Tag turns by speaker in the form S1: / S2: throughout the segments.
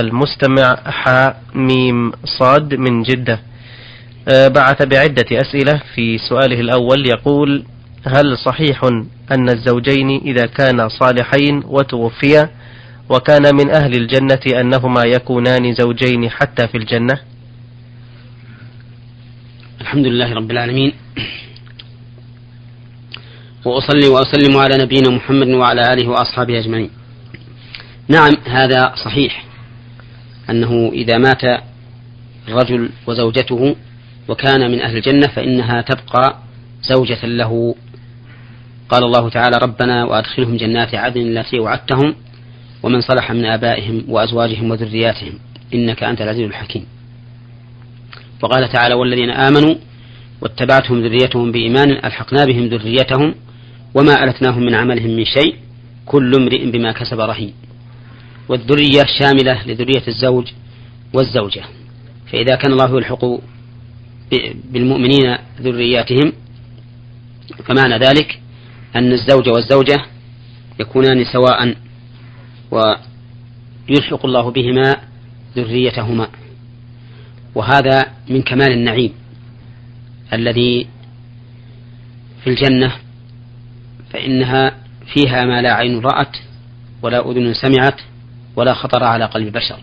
S1: المستمع حاء ميم صاد من جدة. آه، بعث بعدة أسئلة في سؤاله الأول يقول هل صحيح أن الزوجين إذا كانا صالحين وتوفيا وكان من أهل الجنة أنهما يكونان زوجين حتى في الجنة؟
S2: الحمد لله رب العالمين. وأصلي وأسلم على نبينا محمد وعلى آله وأصحابه أجمعين. نعم هذا صحيح. أنه إذا مات الرجل وزوجته وكان من أهل الجنة فإنها تبقى زوجة له. قال الله تعالى ربنا وأدخلهم جنات عدن التي وعدتهم ومن صلح من آبائهم وأزواجهم وذرياتهم إنك أنت العزيز الحكيم. وقال تعالى والذين آمنوا واتبعتهم ذريتهم بإيمان ألحقنا بهم ذريتهم وما ألتناهم من عملهم من شيء كل امرئ بما كسب رهين. والذرية شاملة لذرية الزوج والزوجة. فإذا كان الله يلحق بالمؤمنين ذرياتهم فمعنى ذلك أن الزوج والزوجة يكونان سواء ويلحق الله بهما ذريتهما. وهذا من كمال النعيم الذي في الجنة فإنها فيها ما لا عين رأت ولا أذن سمعت ولا خطر على قلب بشر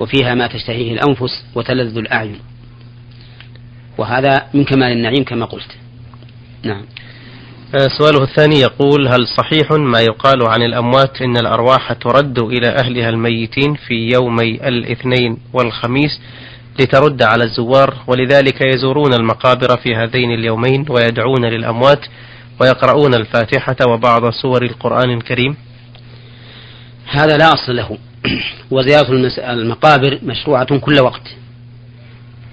S2: وفيها ما تشتهيه الأنفس وتلذ الأعين. وهذا من كمال النعيم كما قلت. نعم.
S1: آه، سؤاله الثاني يقول هل صحيح ما يقال عن الأموات إن الأرواح ترد إلى أهلها الميتين في يومي الاثنين والخميس لترد على الزوار ولذلك يزورون المقابر في هذين اليومين ويدعون للأموات ويقرؤون الفاتحة وبعض سور القرآن الكريم؟
S2: هذا لا أصل له. وزيارة المقابر مشروعة كل وقت.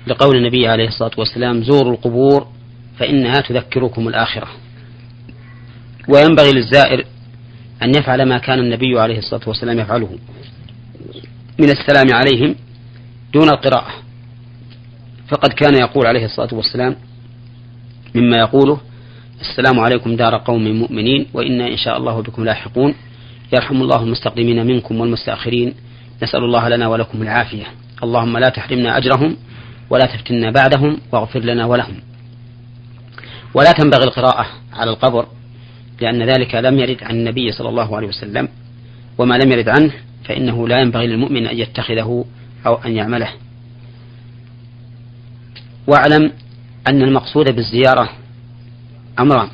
S2: لقول النبي عليه الصلاة والسلام زوروا القبور فإنها تذكركم الآخرة. وينبغي للزائر أن يفعل ما كان النبي عليه الصلاة والسلام يفعله. من السلام عليهم دون القراءة. فقد كان يقول عليه الصلاة والسلام مما يقوله السلام عليكم دار قوم مؤمنين وإنا إن شاء الله بكم لاحقون. يرحم الله المستقدمين منكم والمستأخرين. نسأل الله لنا ولكم العافية. اللهم لا تحرمنا أجرهم ولا تفتنا بعدهم واغفر لنا ولهم. ولا تنبغي القراءة على القبر لأن ذلك لم يرد عن النبي صلى الله عليه وسلم. وما لم يرد عنه فإنه لا ينبغي للمؤمن أن يتخذه أو أن يعمله. واعلم أن المقصود بالزيارة أمران.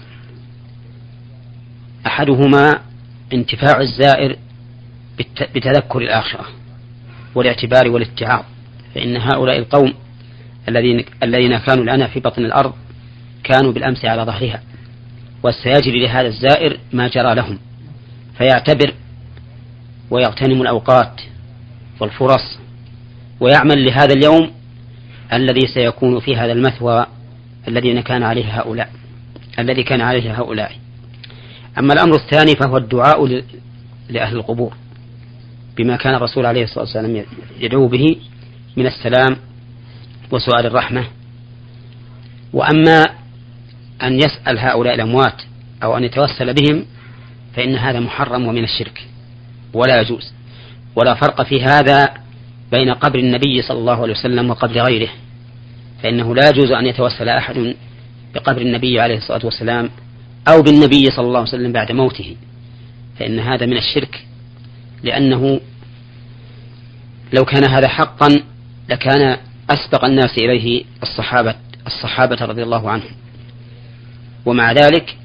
S2: أحدهما انتفاع الزائر بتذكر الآخرة والاعتبار والاتعاظ فإن هؤلاء القوم الذين الذين كانوا الآن في بطن الأرض كانوا بالأمس على ظهرها وسيجري لهذا الزائر ما جرى لهم فيعتبر ويغتنم الأوقات والفرص ويعمل لهذا اليوم الذي سيكون في هذا المثوى الذين كان عليه هؤلاء الذي كان عليه هؤلاء. أما الأمر الثاني فهو الدعاء لأهل القبور بما كان الرسول عليه الصلاة والسلام يدعو به من السلام وسؤال الرحمة. وأما أن يسأل هؤلاء الأموات أو أن يتوسل بهم فإن هذا محرم ومن الشرك ولا يجوز. ولا فرق في هذا بين قبر النبي صلى الله عليه وسلم وقبر غيره. فإنه لا يجوز أن يتوسل أحد بقبر النبي عليه الصلاة والسلام أو بالنبي صلى الله عليه وسلم بعد موته فإن هذا من الشرك لأنه لو كان هذا حقا لكان أسبق الناس إليه الصحابة الصحابة رضي الله عنهم. ومع ذلك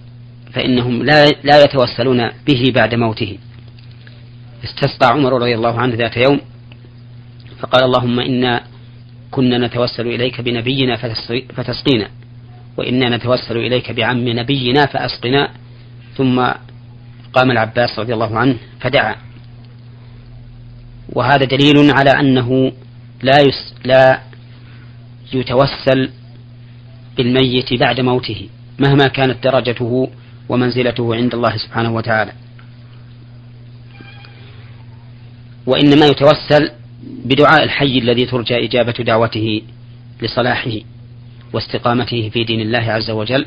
S2: فإنهم لا لا يتوسلون به بعد موته. استسقى عمر رضي الله عنه ذات يوم فقال اللهم إنا كنا نتوسل إليك بنبينا فتسقينا. وإنا نتوسل إليك بعم نبينا فأسقنا. ثم قام العباس رضي الله عنه فدعا. وهذا دليل على أنه لا يس لا يتوسل بالميت بعد موته مهما كانت درجته ومنزلته عند الله سبحانه وتعالى. وإنما يتوسل بدعاء الحي الذي ترجى إجابة دعوته لصلاحه. واستقامته في دين الله عز وجل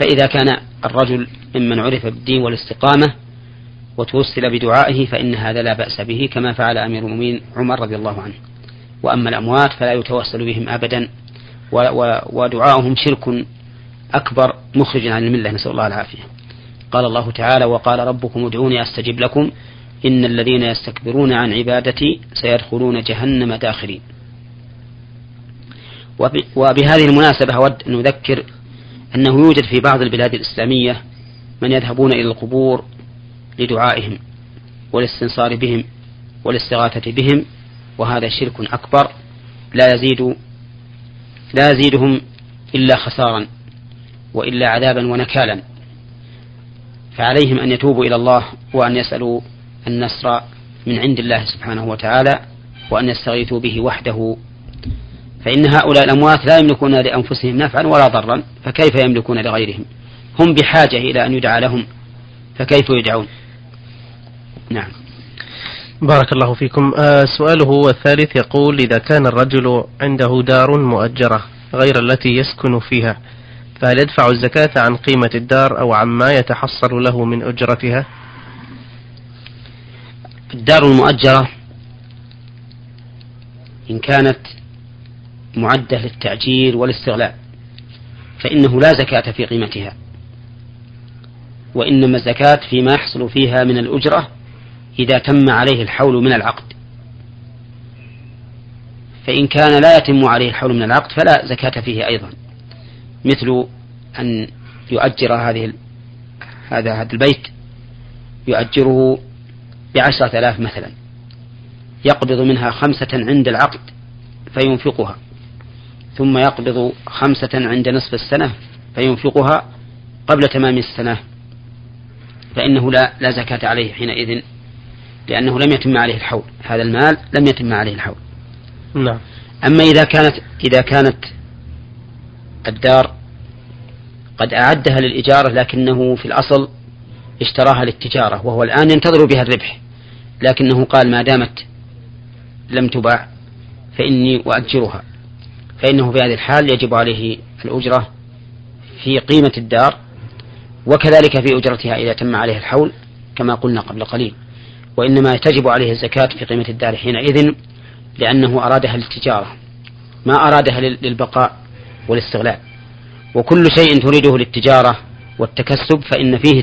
S2: فإذا كان الرجل ممن عرف بالدين والاستقامة وتوسل بدعائه فإن هذا لا بأس به كما فعل أمير المؤمنين عمر رضي الله عنه. وأما الأموات فلا يتوسل بهم أبدا ودعاؤهم شرك أكبر مخرج عن الملة نسأل الله العافية. قال الله تعالى وقال ربكم ادعوني أستجب لكم إن الذين يستكبرون عن عبادتي سيدخلون جهنم داخرين. وبهذه المناسبة أود أن أذكر أنه يوجد في بعض البلاد الإسلامية من يذهبون إلى القبور لدعائهم والاستنصار بهم والاستغاثة بهم وهذا شرك أكبر لا يزيد لا يزيدهم إلا خسارا وإلا عذابا ونكالا. فعليهم أن يتوبوا إلى الله وأن يسألوا النصر من عند الله سبحانه وتعالى وأن يستغيثوا به وحده فإن هؤلاء الأموات لا يملكون لأنفسهم نفعا ولا ضرا فكيف يملكون لغيرهم؟ هم بحاجة إلى أن يدعى لهم فكيف يدعون؟ نعم.
S1: بارك الله فيكم. آه سؤاله الثالث يقول إذا كان الرجل عنده دار مؤجرة غير التي يسكن فيها فهل يدفع الزكاة عن قيمة الدار أو عما يتحصل له من أجرتها؟
S2: الدار المؤجرة إن كانت معدة للتعجير والاستغلال فإنه لا زكاة في قيمتها وإنما الزكاة فيما يحصل فيها من الأجرة إذا تم عليه الحول من العقد. فإن كان لا يتم عليه الحول من العقد فلا زكاة فيه أيضا مثل أن يؤجر هذه هذا هذا البيت يؤجره بعشرة آلاف مثلا يقبض منها خمسة عند العقد فينفقها. ثم يقبض خمسة عند نصف السنة فينفقها قبل تمام السنة فإنه لا لا زكاة عليه حينئذ لأنه لم يتم عليه الحول هذا المال لم يتم عليه الحول.
S1: نعم.
S2: أما إذا كانت إذا كانت الدار قد أعدها للإجارة لكنه في الأصل اشتراها للتجارة وهو الآن ينتظر بها الربح لكنه قال ما دامت لم تباع فإني أؤجرها. فإنه في هذه الحال يجب عليه الأجرة في قيمة الدار وكذلك في أجرتها إذا تم عليه الحول كما قلنا قبل قليل. وإنما تجب عليه الزكاة في قيمة الدار حينئذ لأنه أرادها للتجارة ما أرادها للبقاء والاستغلال. وكل شيء تريده للتجارة والتكسب فإن فيه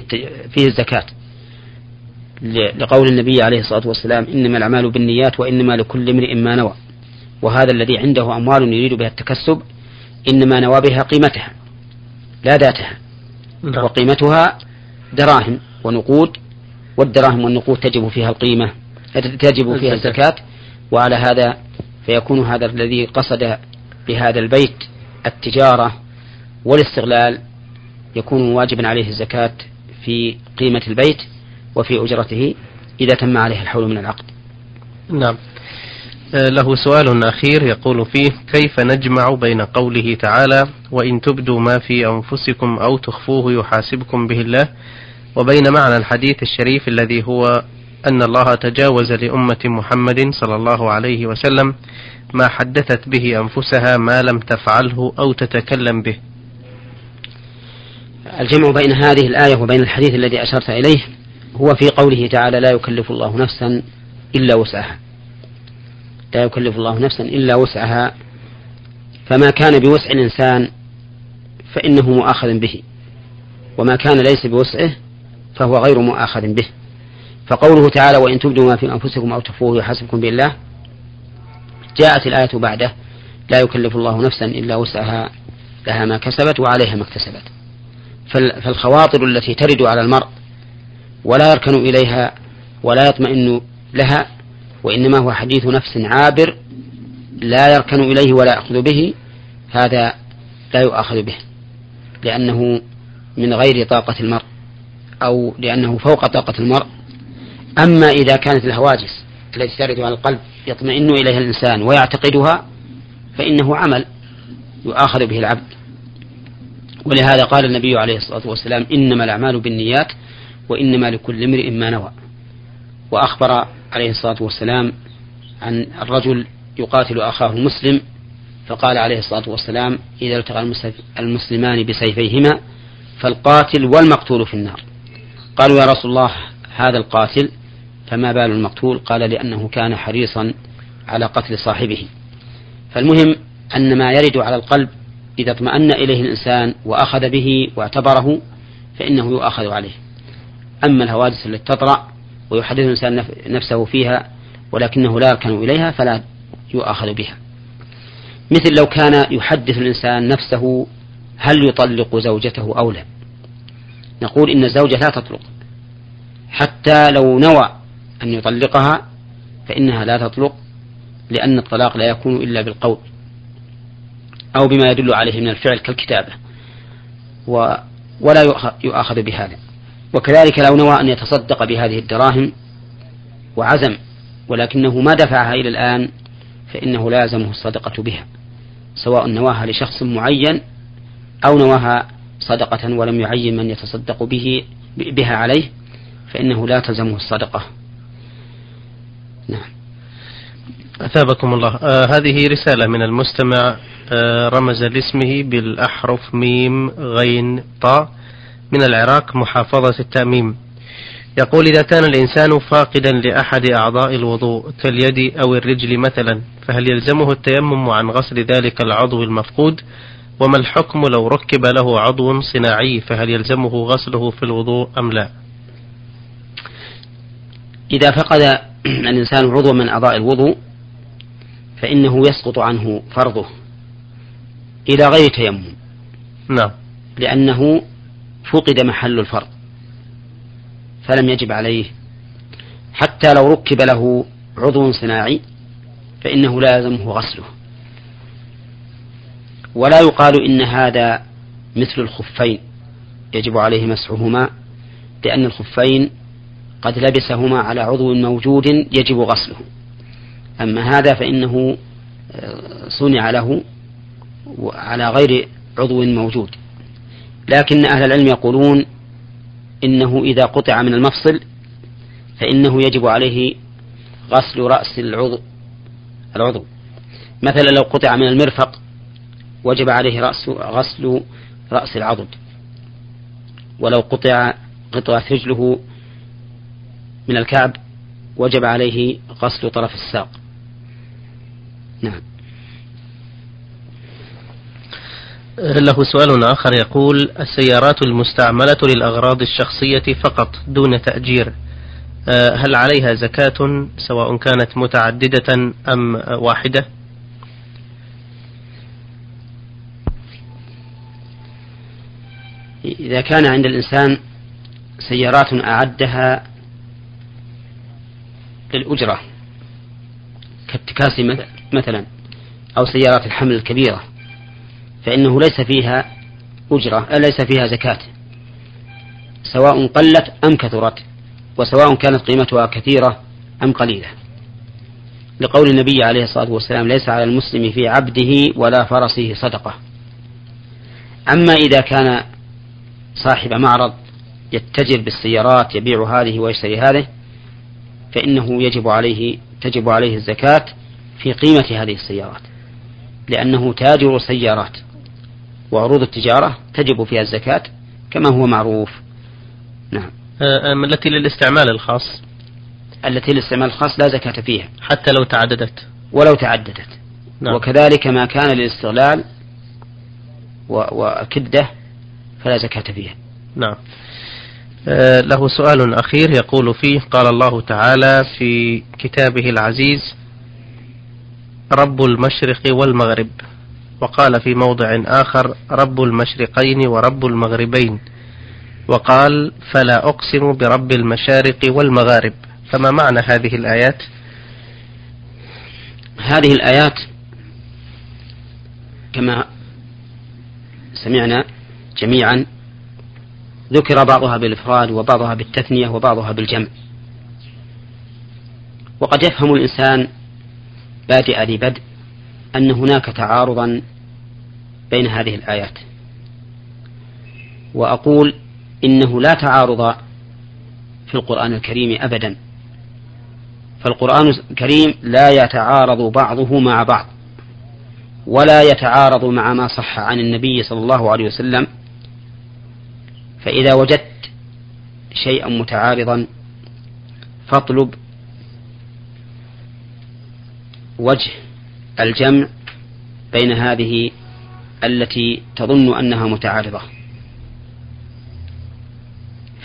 S2: فيه الزكاة. لقول النبي عليه الصلاة والسلام إنما الأعمال بالنيات وإنما لكل امرئ ما نوى. وهذا الذي عنده أموال يريد بها التكسب إنما نوى بها قيمتها لا ذاتها نعم. وقيمتها دراهم ونقود والدراهم والنقود تجب فيها القيمة تجب فيها الزكاة. وعلى هذا فيكون هذا الذي قصد بهذا البيت التجارة والاستغلال يكون واجبا عليه الزكاة في قيمة البيت وفي أجرته إذا تم عليه الحول من العقد.
S1: نعم. له سؤال أخير يقول فيه كيف نجمع بين قوله تعالى وإن تبدوا ما في أنفسكم أو تخفوه يحاسبكم به الله وبين معنى الحديث الشريف الذي هو أن الله تجاوز لأمة محمد صلى الله عليه وسلم ما حدثت به أنفسها ما لم تفعله أو تتكلم به.
S2: الجمع بين هذه الآية وبين الحديث الذي أشرت إليه هو في قوله تعالى لا يكلف الله نفسا إلا وسعها لا يكلف الله نفسا إلا وسعها. فما كان بوسع الإنسان فإنه مؤاخذ به وما كان ليس بوسعه فهو غير مؤاخذ به. فقوله تعالى وإن تبدوا ما في أنفسكم أو تخفوه يحاسبكم بالله جاءت الآية بعده لا يكلف الله نفسا إلا وسعها لها ما كسبت وعليها ما اكتسبت. فالخواطر التي ترد على المرء ولا يركن إليها ولا يطمئن لها وإنما هو حديث نفس عابر لا يركن إليه ولا يأخذ به هذا لا يؤاخذ به لأنه من غير طاقة المرء أو لأنه فوق طاقة المرء. أما إذا كانت الهواجس التي ترد على القلب يطمئن إليها الإنسان ويعتقدها فإنه عمل يؤاخذ به العبد. ولهذا قال النبي عليه الصلاة والسلام إنما الأعمال بالنيات وإنما لكل امرئ ما نوى. وأخبر عليه الصلاة والسلام عن الرجل يقاتل أخاه المسلم فقال عليه الصلاة والسلام إذا التقى المسلمان بسيفيهما فالقاتل والمقتول في النار. قالوا يا رسول الله هذا القاتل فما بال المقتول قال لأنه كان حريصا على قتل صاحبه. فالمهم أن ما يرد على القلب إذا اطمأن إليه الإنسان وأخذ به واعتبره فإنه يؤاخذ عليه. أما الحوادث التي تطرأ ويحدث الإنسان نفسه فيها ولكنه لا يركن إليها فلا يؤاخذ بها. مثل لو كان يحدث الإنسان نفسه هل يطلق زوجته أو لا. نقول إن الزوجة لا تطلق. حتى لو نوى أن يطلقها فإنها لا تطلق لأن الطلاق لا يكون إلا بالقول أو بما يدل عليه من الفعل كالكتابة و ولا يؤاخذ بهذا. وكذلك لو نوى أن يتصدق بهذه الدراهم وعزم ولكنه ما دفعها إلى الآن فإنه لا يلزمه الصدقة بها سواء نواها لشخص معين أو نواها صدقة ولم يعين من يتصدق به بها عليه فإنه لا تلزمه الصدقة.
S1: نعم. أثابكم الله. آه هذه رسالة من المستمع آه رمز لاسمه بالأحرف ميم غين طاء. من العراق محافظة التأميم. يقول إذا كان الإنسان فاقدا لأحد أعضاء الوضوء كاليد أو الرجل مثلا فهل يلزمه التيمم عن غسل ذلك العضو المفقود؟ وما الحكم لو ركب له عضو صناعي فهل يلزمه غسله في الوضوء أم لا؟
S2: إذا فقد الإنسان عضو من أعضاء الوضوء فإنه يسقط عنه فرضه إلى غير تيمم.
S1: نعم.
S2: لأنه فقد محل الفرض فلم يجب عليه. حتى لو ركب له عضو صناعي فإنه لا يلزمه غسله. ولا يقال إن هذا مثل الخفين يجب عليه مسحهما لأن الخفين قد لبسهما على عضو موجود يجب غسله. أما هذا فإنه آه، صنع له على غير عضو موجود. لكن أهل العلم يقولون إنه إذا قطع من المفصل فإنه يجب عليه غسل رأس العضو العضو. مثلا لو قطع من المرفق وجب عليه رأس غسل رأس العضد. ولو قطع قطعة رجله من الكعب وجب عليه غسل طرف الساق. نعم.
S1: له سؤال آخر يقول السيارات المستعملة للأغراض الشخصية فقط دون تأجير آه، هل عليها زكاة سواء كانت متعددة أم واحدة؟
S2: إذا كان عند الإنسان سيارات أعدها للأجرة كالتكاسي مثلا أو سيارات الحمل الكبيرة فإنه ليس فيها أجرة ليس فيها زكاة. سواء قلت أم كثرت وسواء كانت قيمتها كثيرة أم قليلة. لقول النبي عليه الصلاة والسلام ليس على المسلم في عبده ولا فرسه صدقة. أما إذا كان صاحب معرض يتجر بالسيارات يبيع هذه ويشتري هذه فإنه يجب عليه تجب عليه الزكاة في قيمة هذه السيارات لأنه تاجر سيارات. وعروض التجارة تجب فيها الزكاة كما هو معروف. نعم.
S1: آه، التي للاستعمال الخاص.
S2: التي للاستعمال الخاص لا زكاة فيها.
S1: حتى لو تعددت.
S2: ولو تعددت. نعم. وكذلك ما كان للاستغلال وكدة فلا زكاة فيها.
S1: نعم. آه، له سؤال أخير يقول فيه قال الله تعالى في كتابه العزيز رب المشرق والمغرب. وقال في موضع آخر رب المشرقين ورب المغربين وقال فلا أقسم برب المشارق والمغارب. فما معنى هذه الآيات؟
S2: هذه الآيات كما سمعنا جميعا ذكر بعضها بالإفراد وبعضها بالتثنية وبعضها بالجمع. وقد يفهم الإنسان بادئ ذي بدء أن هناك تعارضا بين هذه الآيات. وأقول إنه لا تعارض في القرآن الكريم أبدا. فالقرآن الكريم لا يتعارض بعضه مع بعض ولا يتعارض مع ما صح عن النبي صلى الله عليه وسلم. فإذا وجدت شيئا متعارضا فاطلب وجه الجمع بين هذه التي تظن أنها متعارضة.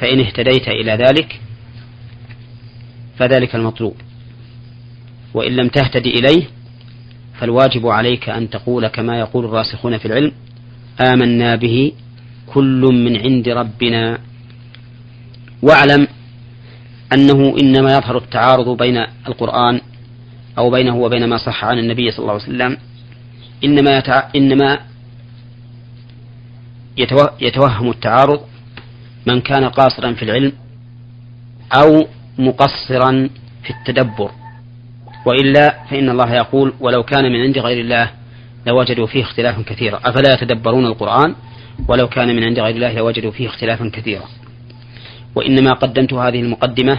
S2: فإن اهتديت إلى ذلك فذلك المطلوب. وإن لم تهتدي إليه فالواجب عليك أن تقول كما يقول الراسخون في العلم آمنا به كل من عند ربنا. واعلم أنه إنما يظهر التعارض بين القرآن أو بينه وبين ما صح عن النبي صلى الله عليه وسلم. إنما يتع... إنما يتوهم التعارض من كان قاصرا في العلم أو مقصرا في التدبر. وإلا فإن الله يقول ولو كان من عند غير الله لوجدوا فيه اختلافا كثيرا. أفلا يتدبرون القرآن؟ ولو كان من عند غير الله لوجدوا فيه اختلافا كثيرا. وإنما قدمت هذه المقدمة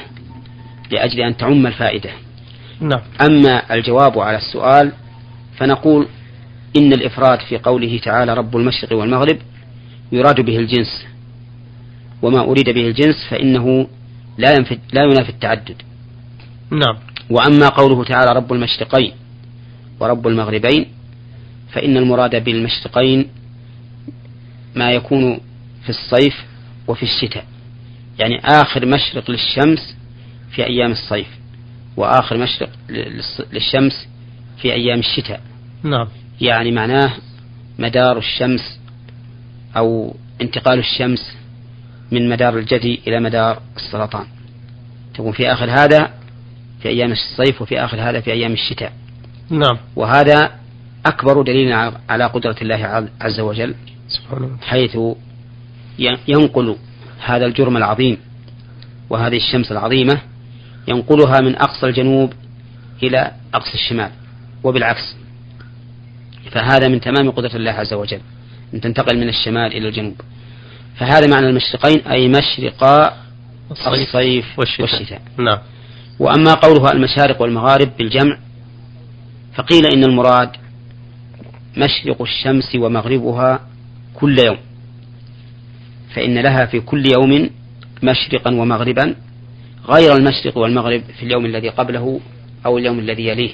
S2: لأجل أن تعم الفائدة.
S1: نعم.
S2: أما الجواب على السؤال فنقول إن الإفراد في قوله تعالى رب المشرق والمغرب يراد به الجنس. وما أريد به الجنس فإنه لا ينفي لا ينافي التعدد.
S1: نعم.
S2: وأما قوله تعالى رب المشرقين ورب المغربين فإن المراد بالمشرقين ما يكون في الصيف وفي الشتاء. يعني آخر مشرق للشمس في أيام الصيف وآخر مشرق للشمس في أيام الشتاء.
S1: نعم.
S2: يعني معناه مدار الشمس أو انتقال الشمس من مدار الجدي إلى مدار السرطان. تكون في آخر هذا في أيام الصيف وفي آخر هذا في أيام الشتاء.
S1: نعم.
S2: وهذا أكبر دليل على قدرة الله عز وجل سبحانه حيث ينقل هذا الجرم العظيم وهذه الشمس العظيمة ينقلها من أقصى الجنوب إلى أقصى الشمال وبالعكس. فهذا من تمام قدرة الله عز وجل. أن تنتقل من الشمال إلى الجنوب. فهذا معنى المشرقين أي مشرقا الصيف والشتاء, والشتاء.
S1: نعم.
S2: وأما قولها المشارق والمغارب بالجمع فقيل إن المراد مشرق الشمس ومغربها كل يوم. فإن لها في كل يوم مشرقا ومغربا غير المشرق والمغرب في اليوم الذي قبله أو اليوم الذي يليه.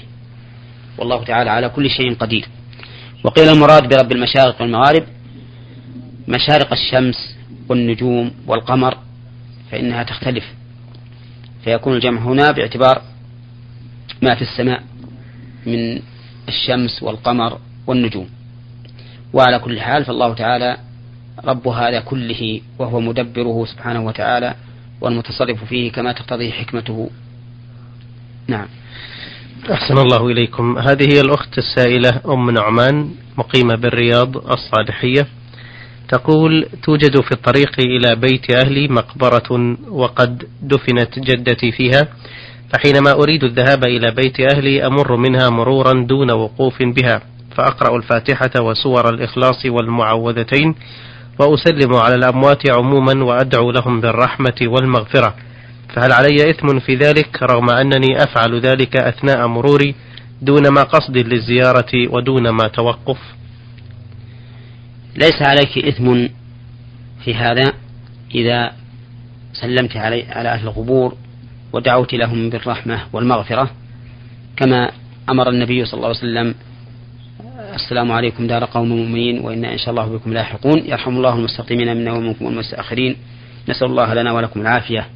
S2: والله تعالى على كل شيء قدير. وقيل المراد برب المشارق والمغارب مشارق الشمس والنجوم والقمر فإنها تختلف فيكون الجمع هنا باعتبار ما في السماء من الشمس والقمر والنجوم. وعلى كل حال فالله تعالى رب هذا كله وهو مدبره سبحانه وتعالى والمتصرف فيه كما تقتضيه حكمته. نعم.
S1: أحسن الله إليكم. هذه هي الأخت السائلة أم نعمان مقيمة بالرياض الصالحية. تقول توجد في الطريق إلى بيت أهلي مقبرة وقد دفنت جدتي فيها فحينما أريد الذهاب إلى بيت أهلي أمر منها مرورا دون وقوف بها فأقرأ الفاتحة وسور الإخلاص والمعوذتين وأسلم على الأموات عموما وأدعو لهم بالرحمة والمغفرة. فهل علي إثم في ذلك رغم أنني أفعل ذلك أثناء مروري دون ما قصد للزيارة ودون ما توقف؟
S2: ليس عليك إثم في هذا إذا سلمت علي على أهل القبور ودعوت لهم بالرحمة والمغفرة كما أمر النبي صلى الله عليه وسلم السلام عليكم دار قوم مؤمنين وإنا إن شاء الله بكم لاحقون يرحم الله المستقيمين منا ومنكم والمستأخرين نسأل الله لنا ولكم العافية.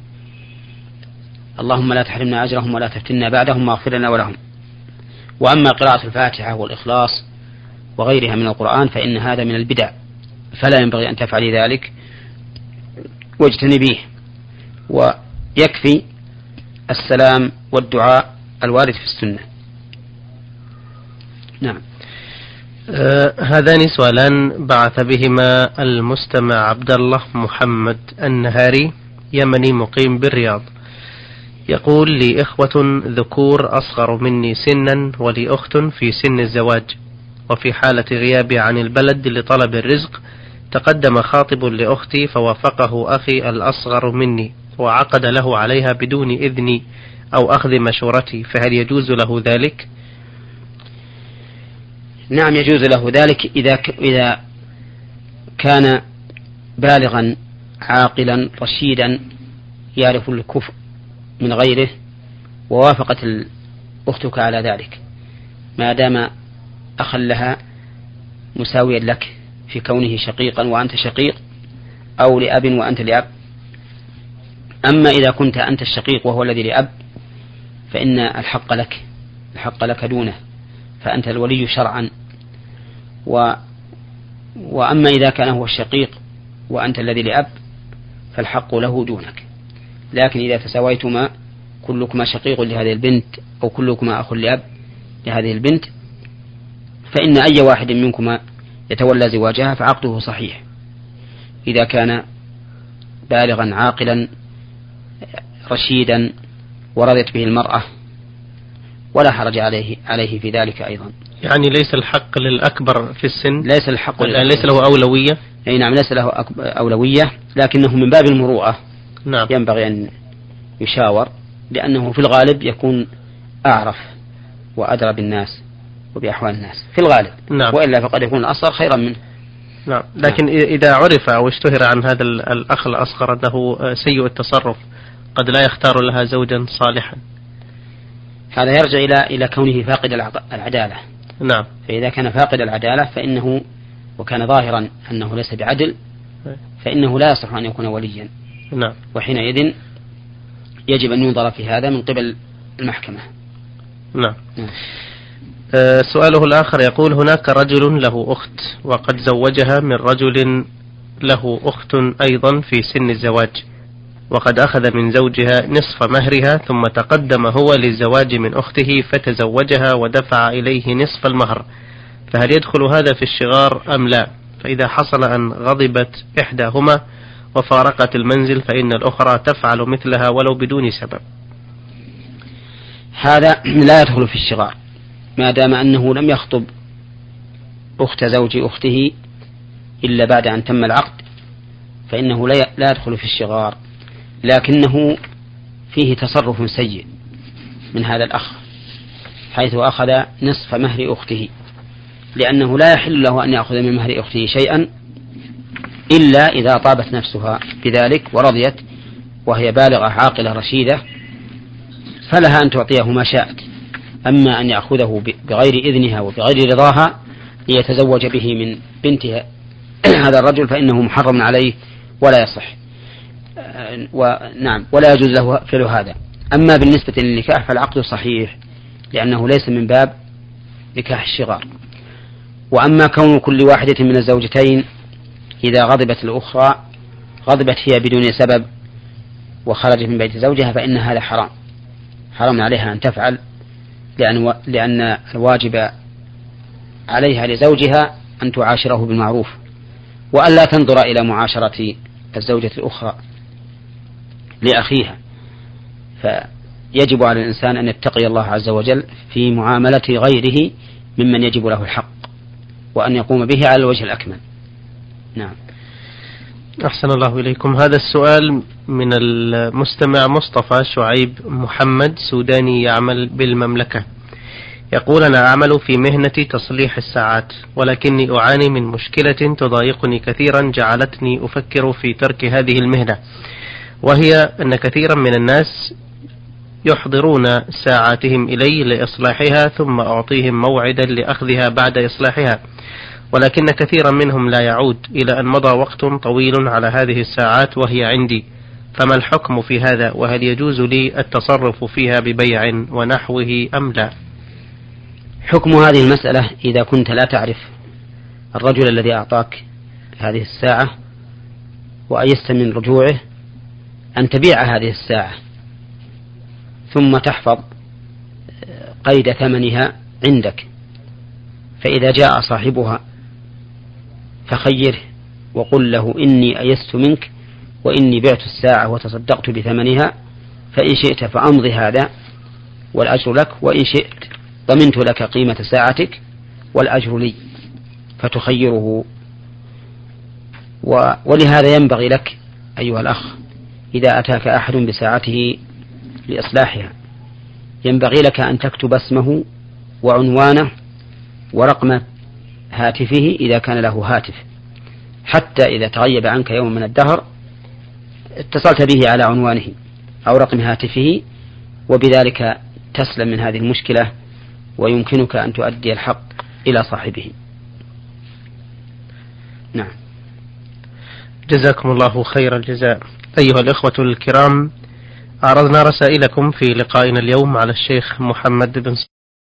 S2: اللهم لا تحرمنا أجرهم ولا تفتنا بعدهم واغفر لنا ولهم. وأما قراءة الفاتحة والإخلاص وغيرها من القرآن فإن هذا من البدع فلا ينبغي أن تفعلي ذلك. واجتنبيه. ويكفي السلام والدعاء الوارد في السنة. نعم.
S1: آه هذان سؤالان بعث بهما المستمع عبد الله محمد النهاري يمني مقيم بالرياض. يقول لي إخوة ذكور أصغر مني سنا ولي أخت في سن الزواج وفي حالة غيابي عن البلد لطلب الرزق تقدم خاطب لأختي فوافقه أخي الأصغر مني وعقد له عليها بدون إذني أو أخذ مشورتي فهل يجوز له ذلك؟
S2: نعم يجوز له ذلك إذا إذا كان بالغا عاقلا رشيدا يعرف الكفر من غيره ووافقت أختك على ذلك. ما دام أخا لها مساويا لك في كونه شقيقا وأنت شقيق أو لأب وأنت لأب. أما إذا كنت أنت الشقيق وهو الذي لأب فإن الحق لك الحق لك دونه فأنت الولي شرعا. و وأما إذا كان هو الشقيق وأنت الذي لأب فالحق له دونك. لكن إذا تساويتما كلكما شقيق لهذه البنت أو كلكما أخ لأب لهذه البنت فإن أي واحد منكما يتولى زواجها فعقده صحيح. إذا كان بالغا عاقلا رشيدا ورضت به المرأة ولا حرج عليه عليه في ذلك أيضا.
S1: يعني ليس الحق للأكبر في السن؟
S2: ليس الحق
S1: ليس له أولوية؟
S2: أي نعم ليس له أولوية لكنه من باب المروءة.
S1: نعم.
S2: ينبغي أن يشاور لأنه في الغالب يكون أعرف وأدرى بالناس وبأحوال الناس في الغالب.
S1: نعم.
S2: وإلا فقد يكون الأصغر خيرا منه.
S1: نعم. لكن نعم. إذا عرف أو اشتهر عن هذا الأخ الأصغر أنه سيء التصرف قد لا يختار لها زوجا صالحا.
S2: هذا يرجع إلى إلى كونه فاقد العدالة.
S1: نعم.
S2: فإذا كان فاقد العدالة فإنه وكان ظاهرا أنه ليس بعدل فإنه لا يصح أن يكون وليا.
S1: نعم.
S2: وحينئذ يجب أن ينظر في هذا من قبل المحكمة.
S1: نعم, نعم. أه سؤاله الآخر يقول هناك رجل له أخت وقد زوجها من رجل له أخت أيضا في سن الزواج وقد أخذ من زوجها نصف مهرها ثم تقدم هو للزواج من أخته فتزوجها ودفع إليه نصف المهر فهل يدخل هذا في الشغار أم لا؟ فإذا حصل أن غضبت إحداهما وفارقت المنزل فإن الأخرى تفعل مثلها ولو بدون سبب.
S2: هذا لا يدخل في الشغار ما دام أنه لم يخطب أخت زوج أخته إلا بعد أن تم العقد فإنه لا يدخل في الشغار لكنه فيه تصرف سيء من هذا الأخ حيث أخذ نصف مهر أخته لأنه لا يحل له أن يأخذ من مهر أخته شيئا إلا إذا طابت نفسها بذلك ورضيت وهي بالغة عاقلة رشيدة فلها أن تعطيه ما شاءت. أما أن يأخذه بغير إذنها وبغير رضاها ليتزوج به من بنتها هذا الرجل فإنه محرم عليه ولا يصح. ونعم ولا يجوز له فعل هذا. أما بالنسبة للنكاح فالعقد صحيح لأنه ليس من باب نكاح الشغار. وأما كون كل واحدة من الزوجتين إذا غضبت الأخرى غضبت هي بدون سبب وخرجت من بيت زوجها فإن هذا حرام. حرام عليها أن تفعل لأن, لأن الواجب عليها لزوجها أن تعاشره بالمعروف. وألا تنظر إلى معاشرة الزوجة الأخرى لأخيها. فيجب على الإنسان أن يتقي الله عز وجل في معاملة غيره ممن يجب له الحق وأن يقوم به على الوجه الأكمل. نعم.
S1: أحسن الله إليكم. هذا السؤال من المستمع مصطفى شعيب محمد سوداني يعمل بالمملكة. يقول أنا أعمل في مهنة تصليح الساعات ولكني أعاني من مشكلة تضايقني كثيرا جعلتني أفكر في ترك هذه المهنة وهي أن كثيرا من الناس يحضرون ساعاتهم إلي لإصلاحها ثم أعطيهم موعدا لأخذها بعد إصلاحها. ولكن كثيرا منهم لا يعود إلى أن مضى وقت طويل على هذه الساعات وهي عندي. فما الحكم في هذا؟ وهل يجوز لي التصرف فيها ببيع ونحوه أم لا؟
S2: حكم هذه المسألة إذا كنت لا تعرف الرجل الذي أعطاك هذه الساعة وأيست من رجوعه أن تبيع هذه الساعة ثم تحفظ قيد ثمنها عندك. فإذا جاء صاحبها فخيره وقل له إني أيست منك وإني بعت الساعة وتصدقت بثمنها فإن شئت فأمضي هذا والأجر لك وإن شئت ضمنت لك قيمة ساعتك والأجر لي فتخيره. ولهذا ينبغي لك أيها الأخ إذا أتاك أحد بساعته لإصلاحها ينبغي لك أن تكتب اسمه وعنوانه ورقم هاتفه إذا كان له هاتف. حتى إذا تغيب عنك يوم من الدهر اتصلت به على عنوانه أو رقم هاتفه وبذلك تسلم من هذه المشكلة ويمكنك أن تؤدي الحق إلى صاحبه. نعم.
S1: جزاكم الله خير الجزاء. أيها الإخوة الكرام عرضنا رسائلكم في لقائنا اليوم على الشيخ محمد بن